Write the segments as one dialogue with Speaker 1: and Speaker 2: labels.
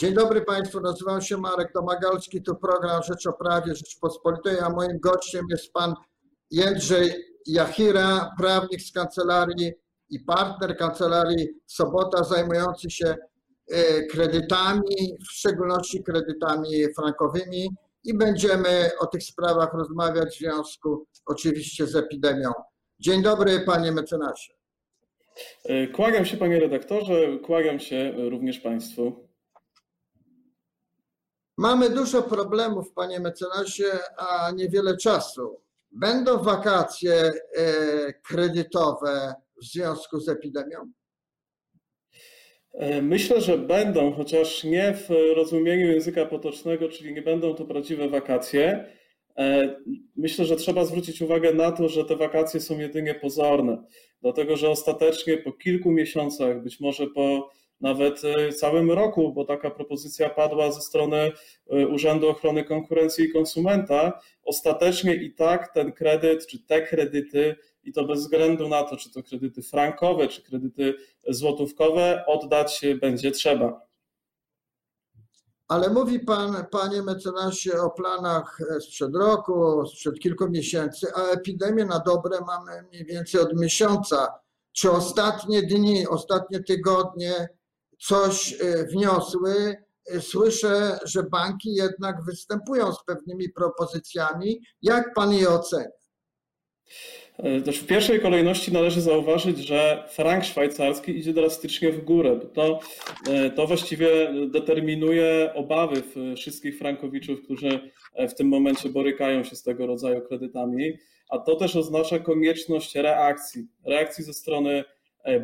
Speaker 1: Dzień dobry Państwu, nazywam się Marek Domagalski, to program Rzecz o Prawie Rzeczypospolitej, a moim gościem jest Pan Jędrzej Jachira, prawnik z kancelarii i partner kancelarii Sobota, zajmujący się e, kredytami, w szczególności kredytami frankowymi i będziemy o tych sprawach rozmawiać w związku oczywiście z epidemią. Dzień dobry Panie mecenasie.
Speaker 2: E, kłaniam się Panie redaktorze, kłaniam się również Państwu.
Speaker 1: Mamy dużo problemów, panie mecenasie, a niewiele czasu. Będą wakacje e, kredytowe w związku z epidemią?
Speaker 2: E, myślę, że będą, chociaż nie w rozumieniu języka potocznego, czyli nie będą to prawdziwe wakacje. E, myślę, że trzeba zwrócić uwagę na to, że te wakacje są jedynie pozorne, dlatego że ostatecznie po kilku miesiącach, być może po nawet e, całym roku, bo taka propozycja padła ze strony e, Urzędu Ochrony Konkurencji i Konsumenta. Ostatecznie i tak ten kredyt, czy te kredyty, i to bez względu na to, czy to kredyty frankowe, czy kredyty złotówkowe, oddać będzie trzeba.
Speaker 1: Ale mówi Pan, Panie mecenasie, o planach sprzed roku, sprzed kilku miesięcy, a epidemię na dobre mamy mniej więcej od miesiąca. Czy ostatnie dni, ostatnie tygodnie coś e, wniosły. E, słyszę, że banki jednak występują z pewnymi propozycjami. Jak pan je ocenia?
Speaker 2: E, w pierwszej kolejności należy zauważyć, że frank szwajcarski idzie drastycznie w górę. To, to właściwie determinuje obawy wszystkich frankowiczów, którzy w tym momencie borykają się z tego rodzaju kredytami, a to też oznacza konieczność reakcji. Reakcji ze strony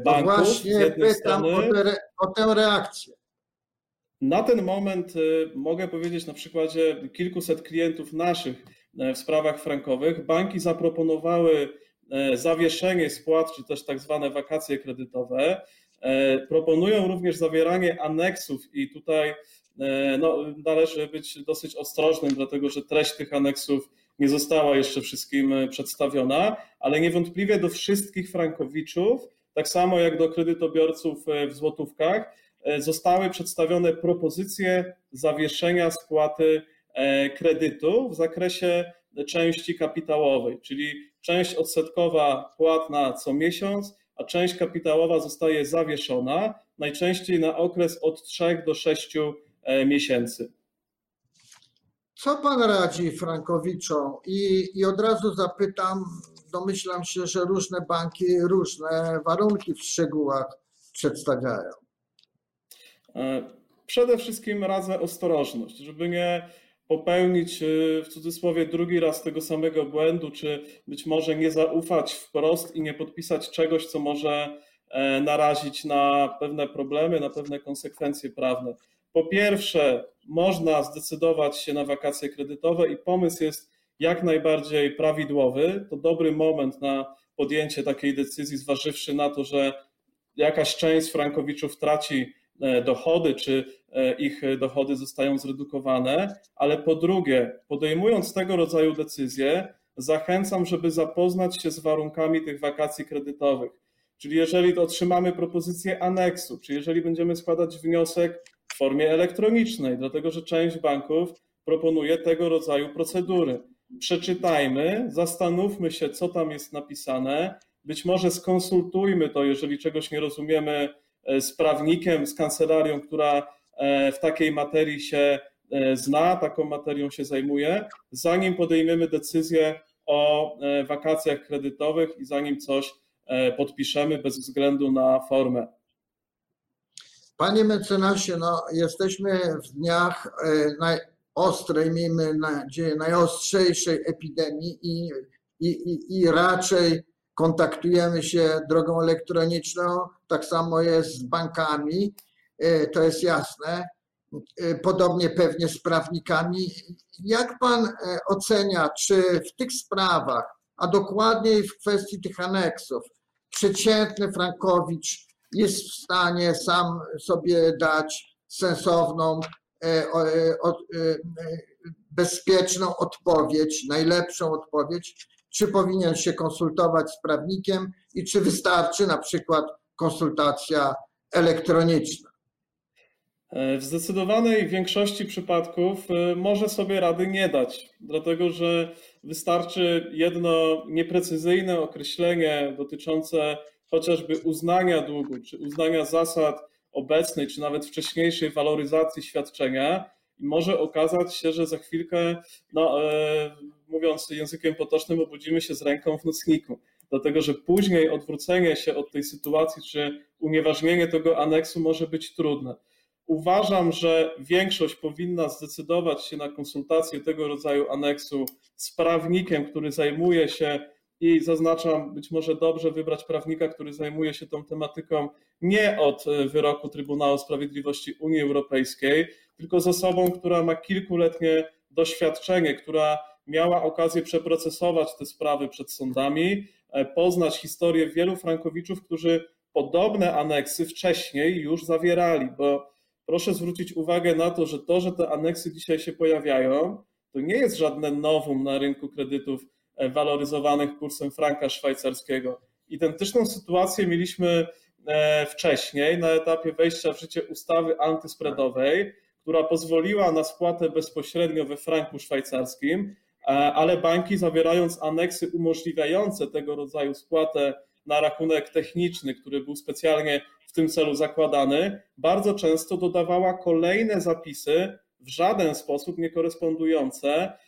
Speaker 1: banków. No właśnie pytam strony, o, te, o tę reakcję.
Speaker 2: Na ten moment e, mogę powiedzieć na przykładzie kilkuset klientów naszych e, w sprawach frankowych, banki zaproponowały zawieszenie spłat, czy też tak zwane wakacje kredytowe. Proponują również zawieranie aneksów i tutaj no, należy być dosyć ostrożnym, dlatego że treść tych aneksów nie została jeszcze wszystkim przedstawiona, ale niewątpliwie do wszystkich frankowiczów tak samo jak do kredytobiorców e, w złotówkach, e, zostały przedstawione propozycje zawieszenia spłaty e, kredytu w zakresie części kapitałowej, czyli część odsetkowa płatna co miesiąc, a część kapitałowa zostaje zawieszona, najczęściej na okres od 3 do 6 miesięcy.
Speaker 1: Co pan radzi Frankowiczom? I, I od razu zapytam, domyślam się, że różne banki różne warunki w szczegółach przedstawiają.
Speaker 2: E, przede wszystkim radzę ostrożność, żeby nie popełnić e, w cudzysłowie drugi raz tego samego błędu, czy być może nie zaufać wprost i nie podpisać czegoś, co może e, narazić na pewne problemy, na pewne konsekwencje prawne. Po pierwsze, można zdecydować się na wakacje kredytowe i pomysł jest jak najbardziej prawidłowy. To dobry moment na podjęcie takiej decyzji, zważywszy na to, że jakaś część frankowiczów traci e, dochody, czy e, ich dochody zostają zredukowane, ale po drugie, podejmując tego rodzaju decyzje, zachęcam, żeby zapoznać się z warunkami tych wakacji kredytowych. Czyli jeżeli otrzymamy propozycję aneksu, czy jeżeli będziemy składać wniosek w formie elektronicznej, dlatego że część banków proponuje tego rodzaju procedury przeczytajmy, zastanówmy się, co tam jest napisane. Być może skonsultujmy to, jeżeli czegoś nie rozumiemy, e, z prawnikiem, z kancelarią, która e, w takiej materii się e, zna, taką materią się zajmuje, zanim podejmiemy decyzję o wakacjach kredytowych i zanim coś podpiszemy bez względu na formę.
Speaker 1: Panie mecenasie, no, jesteśmy w dniach ostrej, miejmy nadzieję, najostrzejszej epidemii i, i, i, i raczej kontaktujemy się drogą elektroniczną, tak samo jest z bankami, e, to jest jasne. E, podobnie pewnie z prawnikami. Jak pan e, ocenia, czy w tych sprawach, a dokładniej w kwestii tych aneksów, przeciętny Frankowicz jest w stanie sam sobie dać sensowną bezpieczną odpowiedź, najlepszą odpowiedź, czy powinien się konsultować z prawnikiem i czy wystarczy na przykład konsultacja elektroniczna.
Speaker 2: W zdecydowanej większości przypadków może sobie rady nie dać, dlatego że wystarczy jedno nieprecyzyjne określenie dotyczące chociażby uznania długu, czy uznania zasad obecnej, czy nawet wcześniejszej waloryzacji świadczenia, i może okazać się, że za chwilkę, no, e, mówiąc językiem potocznym, obudzimy się z ręką w nocniku. Dlatego, że później odwrócenie się od tej sytuacji, czy unieważnienie tego aneksu może być trudne. Uważam, że większość powinna zdecydować się na konsultację tego rodzaju aneksu z prawnikiem, który zajmuje się i zaznaczam, być może dobrze wybrać prawnika, który zajmuje się tą tematyką nie od e, wyroku Trybunału Sprawiedliwości Unii Europejskiej, tylko z osobą, która ma kilkuletnie doświadczenie, która miała okazję przeprocesować te sprawy przed sądami, e, poznać historię wielu frankowiczów, którzy podobne aneksy wcześniej już zawierali, bo proszę zwrócić uwagę na to, że to, że te aneksy dzisiaj się pojawiają, to nie jest żadne nowum na rynku kredytów waloryzowanych kursem franka szwajcarskiego. Identyczną sytuację mieliśmy e, wcześniej na etapie wejścia w życie ustawy antyspreadowej, która pozwoliła na spłatę bezpośrednio we franku szwajcarskim, e, ale banki zawierając aneksy umożliwiające tego rodzaju spłatę na rachunek techniczny, który był specjalnie w tym celu zakładany, bardzo często dodawała kolejne zapisy w żaden sposób niekorespondujące e,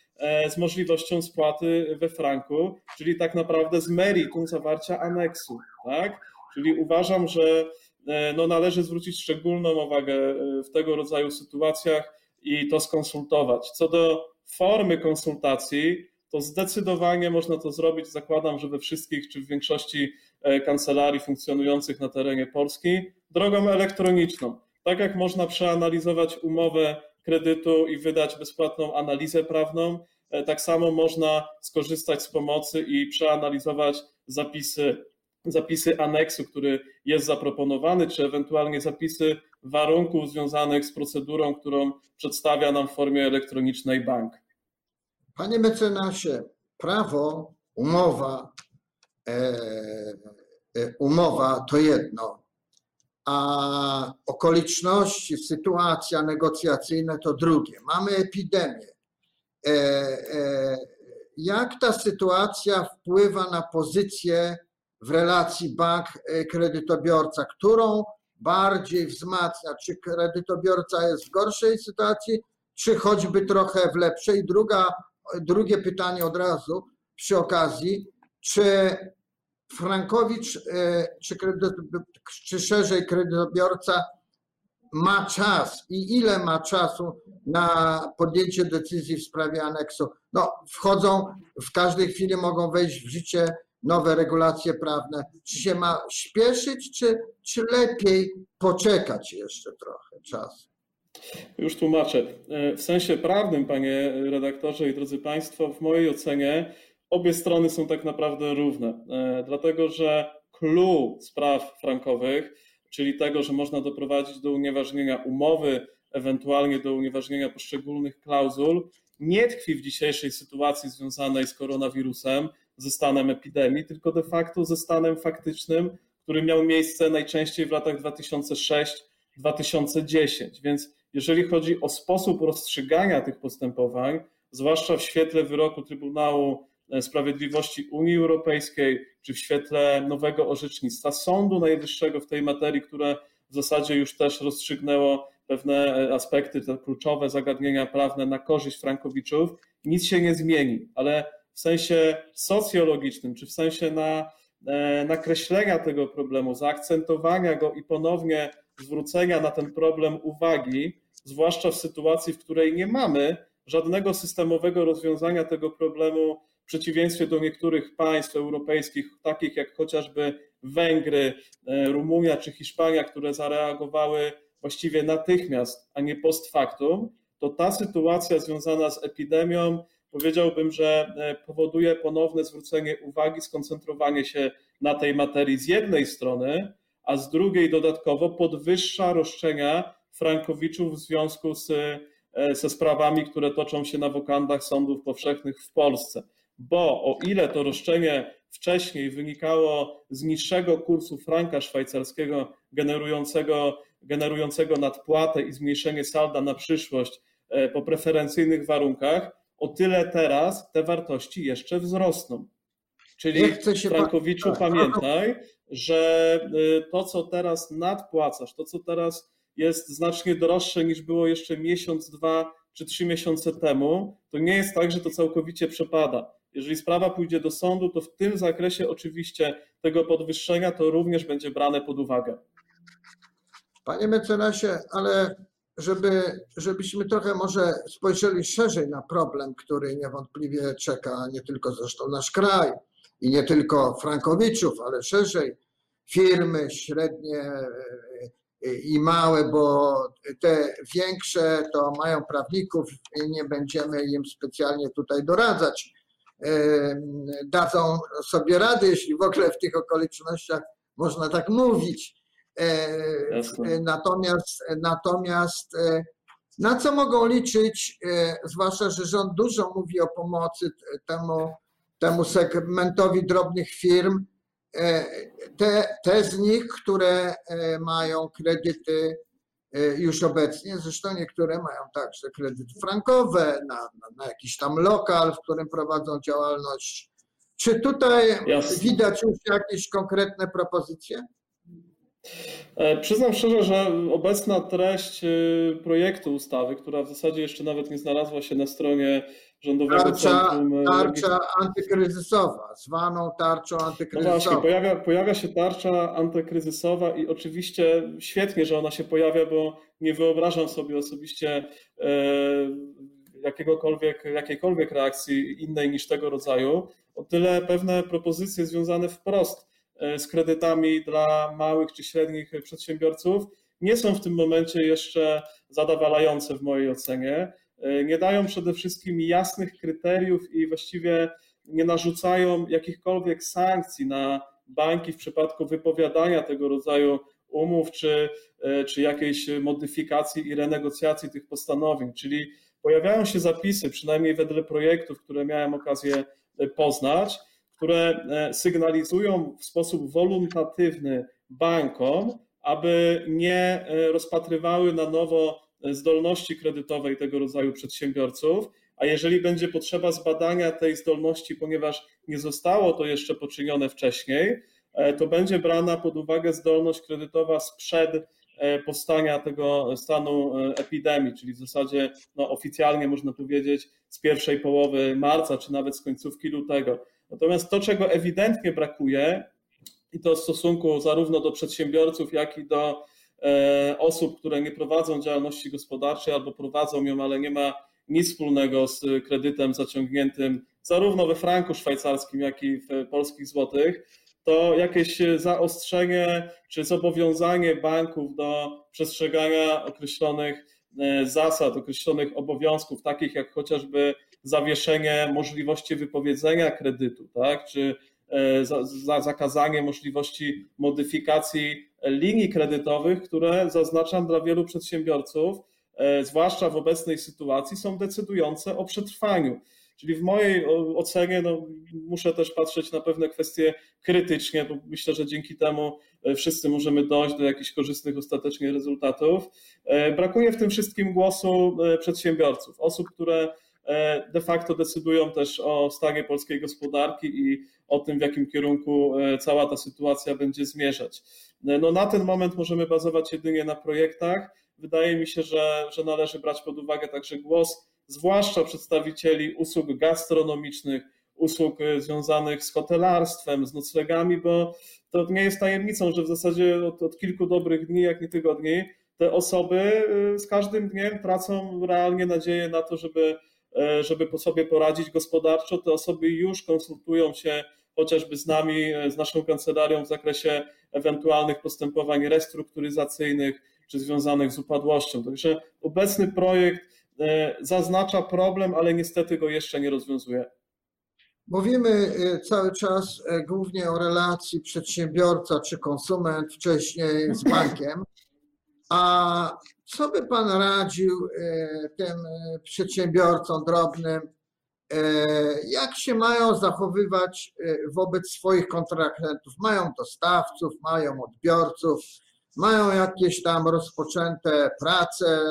Speaker 2: z możliwością spłaty we franku, czyli tak naprawdę z meritum zawarcia aneksu. Tak? Czyli uważam, że E, no należy zwrócić szczególną uwagę e, w tego rodzaju sytuacjach i to skonsultować. Co do formy konsultacji, to zdecydowanie można to zrobić. Zakładam, że we wszystkich czy w większości e, kancelarii funkcjonujących na terenie Polski drogą elektroniczną. Tak jak można przeanalizować umowę kredytu i wydać bezpłatną analizę prawną, tak samo można skorzystać z pomocy i przeanalizować zapisy zapisy aneksu, który jest zaproponowany, czy ewentualnie zapisy warunków związanych z procedurą, którą przedstawia nam w formie elektronicznej bank.
Speaker 1: Panie mecenasie, prawo, umowa, e, e, umowa to jedno, a okoliczności, sytuacja negocjacyjna to drugie. Mamy epidemię. E, e jak ta sytuacja wpływa na pozycję w relacji bank-kredytobiorca, którą bardziej wzmacnia, czy kredytobiorca jest w gorszej sytuacji, czy choćby trochę w lepszej. Druga, drugie pytanie od razu przy okazji, czy Frankowicz, e, czy, czy szerzej kredytobiorca ma czas i ile ma czasu na podjęcie decyzji w sprawie aneksu? No, wchodzą, w każdej chwili mogą wejść w życie nowe regulacje prawne, czy się ma śpieszyć, czy, czy lepiej poczekać jeszcze trochę czasu?
Speaker 2: Już tłumaczę. E, w sensie prawnym, panie redaktorze i drodzy państwo, w mojej ocenie obie strony są tak naprawdę równe, e, dlatego że clue spraw frankowych, czyli tego, że można doprowadzić do unieważnienia umowy, ewentualnie do unieważnienia poszczególnych klauzul, nie tkwi w dzisiejszej sytuacji związanej z koronawirusem, ze stanem epidemii, tylko de facto ze stanem faktycznym, który miał miejsce najczęściej w latach 2006-2010. Więc jeżeli chodzi o sposób rozstrzygania tych postępowań, zwłaszcza w świetle wyroku Trybunału Sprawiedliwości Unii Europejskiej, czy w świetle nowego orzecznictwa Sądu Najwyższego w tej materii, które w zasadzie już też rozstrzygnęło pewne aspekty, te kluczowe zagadnienia prawne na korzyść Frankowiczów, nic się nie zmieni. Ale w sensie socjologicznym, czy w sensie na, e, nakreślenia tego problemu, zaakcentowania go i ponownie zwrócenia na ten problem uwagi, zwłaszcza w sytuacji, w której nie mamy żadnego systemowego rozwiązania tego problemu, przeciwieństwie do niektórych państw europejskich, takich jak chociażby Węgry, e, Rumunia czy Hiszpania, które zareagowały właściwie natychmiast, a nie post factum, to ta sytuacja związana z epidemią powiedziałbym, że e, powoduje ponowne zwrócenie uwagi, skoncentrowanie się na tej materii z jednej strony, a z drugiej dodatkowo podwyższa roszczenia frankowiczów w związku z, e, ze sprawami, które toczą się na wokandach sądów powszechnych w Polsce. Bo o ile to roszczenie wcześniej wynikało z niższego kursu franka szwajcarskiego generującego generującego nadpłatę i zmniejszenie salda na przyszłość po preferencyjnych warunkach, o tyle teraz te wartości jeszcze wzrosną. Czyli Frankowiczu, tak. pamiętaj, że to, co teraz nadpłacasz, to, co teraz jest znacznie droższe niż było jeszcze miesiąc, dwa czy trzy miesiące temu, to nie jest tak, że to całkowicie przepada. Jeżeli sprawa pójdzie do sądu, to w tym zakresie oczywiście tego podwyższenia to również będzie brane pod uwagę.
Speaker 1: Panie mecenasie, ale żeby, żebyśmy trochę może spojrzeli szerzej na problem, który niewątpliwie czeka nie tylko zresztą nasz kraj i nie tylko Frankowiczów, ale szerzej firmy średnie i małe, bo te większe to mają prawników i nie będziemy im specjalnie tutaj doradzać. Dadzą sobie radę, jeśli w ogóle w tych okolicznościach można tak mówić. Jasne. Natomiast, natomiast e, na co mogą liczyć, e, zwłaszcza, że rząd dużo mówi o pomocy temu, temu segmentowi drobnych firm, E, te, te z nich, które e, mają kredyty e, już obecnie, zresztą niektóre mają także kredyty frankowe na, na, na jakiś tam lokal, w którym prowadzą działalność. Czy tutaj Jasne. widać już jakieś konkretne propozycje?
Speaker 2: Przyznam szczerze, że obecna treść projektu ustawy, która w zasadzie jeszcze nawet nie znalazła się na stronie Rządowego
Speaker 1: tarcza, Centrum... E, tarcza antykryzysowa, zwaną tarczą antykryzysową. No właśnie,
Speaker 2: pojawia, pojawia się tarcza antykryzysowa i oczywiście świetnie, że ona się pojawia, bo nie wyobrażam sobie osobiście e, jakiegokolwiek, jakiejkolwiek reakcji innej niż tego rodzaju. O tyle pewne propozycje związane wprost e, z kredytami dla małych czy średnich przedsiębiorców nie są w tym momencie jeszcze zadowalające w mojej ocenie. E, nie dają przede wszystkim jasnych kryteriów i właściwie nie narzucają jakichkolwiek sankcji na banki w przypadku wypowiadania tego rodzaju umów czy, e, czy jakiejś modyfikacji i renegocjacji tych postanowień. Czyli pojawiają się zapisy, przynajmniej wedle projektów, które miałem okazję e, poznać, które sygnalizują w sposób woluntatywny bankom, aby nie rozpatrywały na nowo zdolności kredytowej tego rodzaju przedsiębiorców, a jeżeli będzie potrzeba zbadania tej zdolności, ponieważ nie zostało to jeszcze poczynione wcześniej, e, to będzie brana pod uwagę zdolność kredytowa sprzed e, powstania tego stanu e, epidemii, czyli w zasadzie no, oficjalnie można powiedzieć z pierwszej połowy marca, czy nawet z końcówki lutego. Natomiast to, czego ewidentnie brakuje, i to w stosunku zarówno do przedsiębiorców, jak i do E, osób, które nie prowadzą działalności gospodarczej albo prowadzą ją, ale nie ma nic wspólnego z kredytem zaciągniętym zarówno we franku szwajcarskim, jak i w polskich złotych, to jakieś zaostrzenie czy zobowiązanie banków do przestrzegania określonych e, zasad, określonych obowiązków, takich jak chociażby zawieszenie możliwości wypowiedzenia kredytu, tak? czy e, za, za zakazanie możliwości modyfikacji linii kredytowych, które zaznaczam dla wielu przedsiębiorców, e, zwłaszcza w obecnej sytuacji, są decydujące o przetrwaniu. Czyli w mojej ocenie no, muszę też patrzeć na pewne kwestie krytycznie, bo myślę, że dzięki temu e, wszyscy możemy dojść do jakichś korzystnych ostatecznie rezultatów. Brakuje w tym wszystkim głosu przedsiębiorców, osób, które de facto decydują też o stanie polskiej gospodarki i o tym, w jakim kierunku cała ta sytuacja będzie zmierzać. No, na ten moment możemy bazować jedynie na projektach. Wydaje mi się, że, że należy brać pod uwagę także głos, zwłaszcza przedstawicieli usług gastronomicznych, usług e, związanych z hotelarstwem, z noclegami, bo to nie jest tajemnicą, że w zasadzie od, od kilku dobrych dni, jak nie tygodni, te osoby e, z każdym dniem tracą realnie nadzieję na to, żeby, e, żeby po sobie poradzić gospodarczo. Te osoby już konsultują się chociażby z nami, z naszą kancelarią w zakresie ewentualnych postępowań restrukturyzacyjnych czy związanych z upadłością. Także obecny projekt e, zaznacza problem, ale niestety go jeszcze nie rozwiązuje.
Speaker 1: Mówimy e, cały czas e, głównie o relacji przedsiębiorca czy konsument wcześniej z bankiem. A co by Pan radził tym przedsiębiorcom drobnym, E, jak się mają zachowywać e, wobec swoich kontrahentów. Mają dostawców, mają odbiorców, mają jakieś tam rozpoczęte prace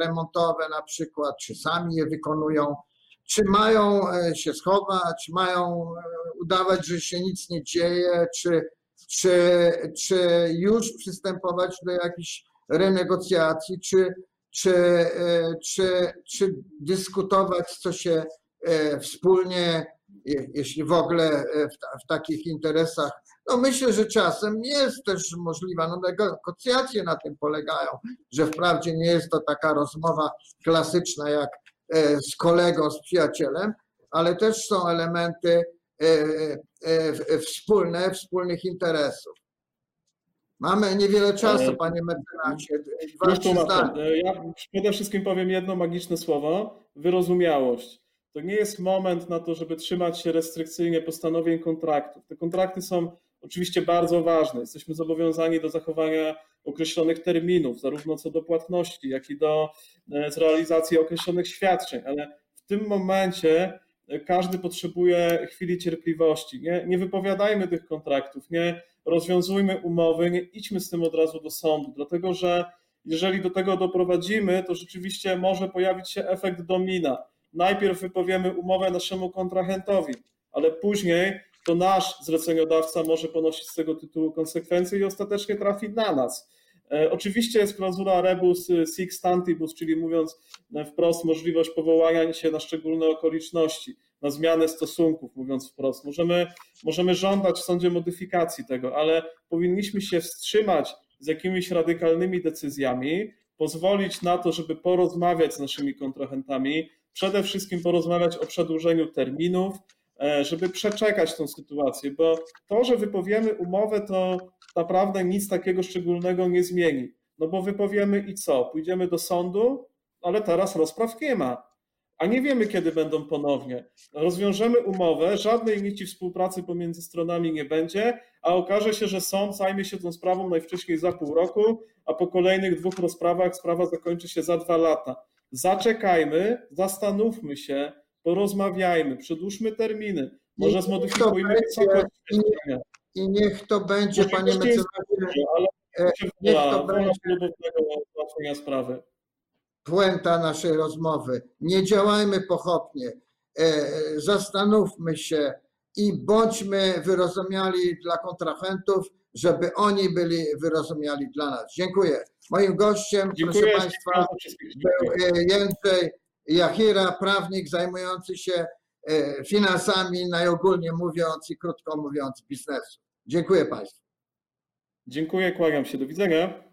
Speaker 1: remontowe na przykład, czy sami je wykonują, czy mają e, się schować, mają e, udawać, że się nic nie dzieje, czy, czy, czy już przystępować do jakichś renegocjacji, czy, czy, e, czy, czy dyskutować, co się wspólnie, jeśli w ogóle w, w takich interesach no myślę, że czasem jest też możliwa, no negocjacje na tym polegają, że wprawdzie nie jest to taka rozmowa klasyczna jak e, z kolegą, z przyjacielem, ale też są elementy e, e, wspólne, wspólnych interesów. Mamy niewiele czasu, panie mecenacie.
Speaker 2: Dwa, trzy Ja przede wszystkim powiem jedno magiczne słowo, wyrozumiałość. To nie jest moment na to, żeby trzymać się restrykcyjnie postanowień kontraktów. Te kontrakty są oczywiście bardzo ważne. Jesteśmy zobowiązani do zachowania określonych terminów, zarówno co do płatności, jak i do e, zrealizacji określonych świadczeń, ale w tym momencie e, każdy potrzebuje chwili cierpliwości. Nie, nie wypowiadajmy tych kontraktów, nie rozwiązujmy umowy, nie idźmy z tym od razu do sądu, dlatego że jeżeli do tego doprowadzimy, to rzeczywiście może pojawić się efekt domina. Najpierw wypowiemy umowę naszemu kontrahentowi, ale później to nasz zleceniodawca może ponosić z tego tytułu konsekwencje i ostatecznie trafi na nas. E, oczywiście jest klauzula rebus sic stantibus, czyli mówiąc e, wprost, możliwość powołania się na szczególne okoliczności, na zmianę stosunków, mówiąc wprost. Możemy, możemy żądać w sądzie modyfikacji tego, ale powinniśmy się wstrzymać z jakimiś radykalnymi decyzjami, pozwolić na to, żeby porozmawiać z naszymi kontrahentami, przede wszystkim porozmawiać o przedłużeniu terminów, E, żeby przeczekać tą sytuację, bo to, że wypowiemy umowę, to naprawdę nic takiego szczególnego nie zmieni. No bo wypowiemy i co? Pójdziemy do sądu, ale teraz rozpraw nie ma, a nie wiemy, kiedy będą ponownie. Rozwiążemy umowę, żadnej nici współpracy pomiędzy stronami nie będzie, a okaże się, że sąd zajmie się tą sprawą najwcześniej za pół roku, a po kolejnych dwóch rozprawach sprawa zakończy się za dwa lata. Zaczekajmy, zastanówmy się, porozmawiajmy, przedłużmy terminy, może zmodyfikujmy wysokość
Speaker 1: I niech to będzie, panie mecenasie, ale
Speaker 2: e, niech to będzie ułatwienia sprawy.
Speaker 1: Puenta naszej rozmowy. Nie działajmy pochopnie. E, zastanówmy się i bądźmy wyrozumiali dla kontrahentów, żeby oni byli wyrozumiali dla nas. Dziękuję. Moim gościem, Dziękuję, proszę Państwa, był e, Jędrzej Jachira, prawnik zajmujący się e, finansami, najogólnie mówiąc i krótko mówiąc biznesu. Dziękuję Państwu.
Speaker 2: Dziękuję, kłaniam się. Do widzenia.